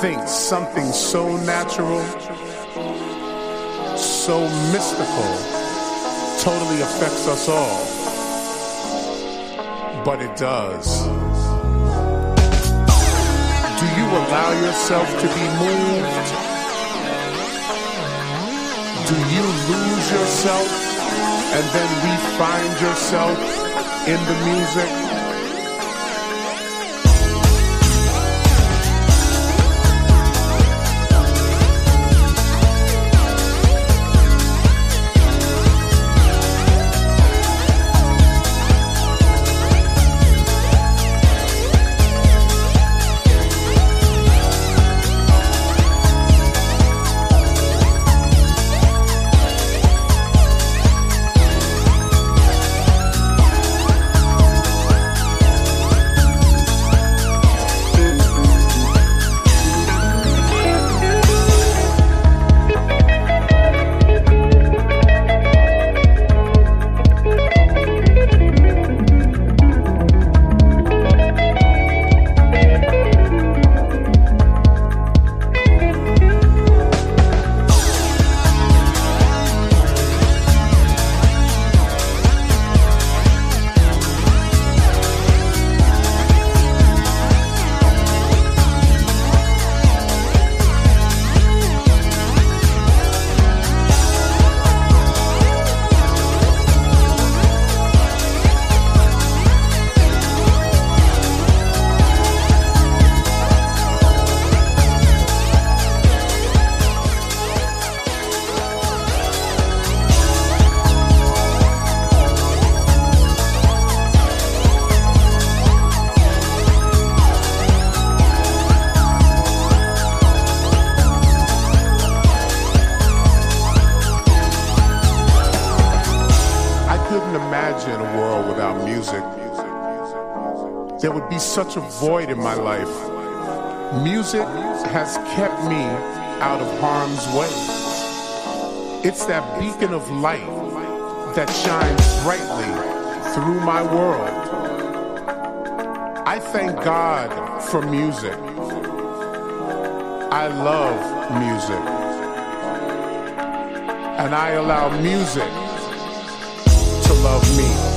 think something so natural, so mystical, totally affects us all. But it does. Do you allow yourself to be moved? Do you lose yourself and then re-find yourself in the music? Imagine a world without music. There would be such a void in my life. Music has kept me out of harm's way. It's that beacon of light that shines brightly through my world. I thank God for music. I love music. And I allow music love me.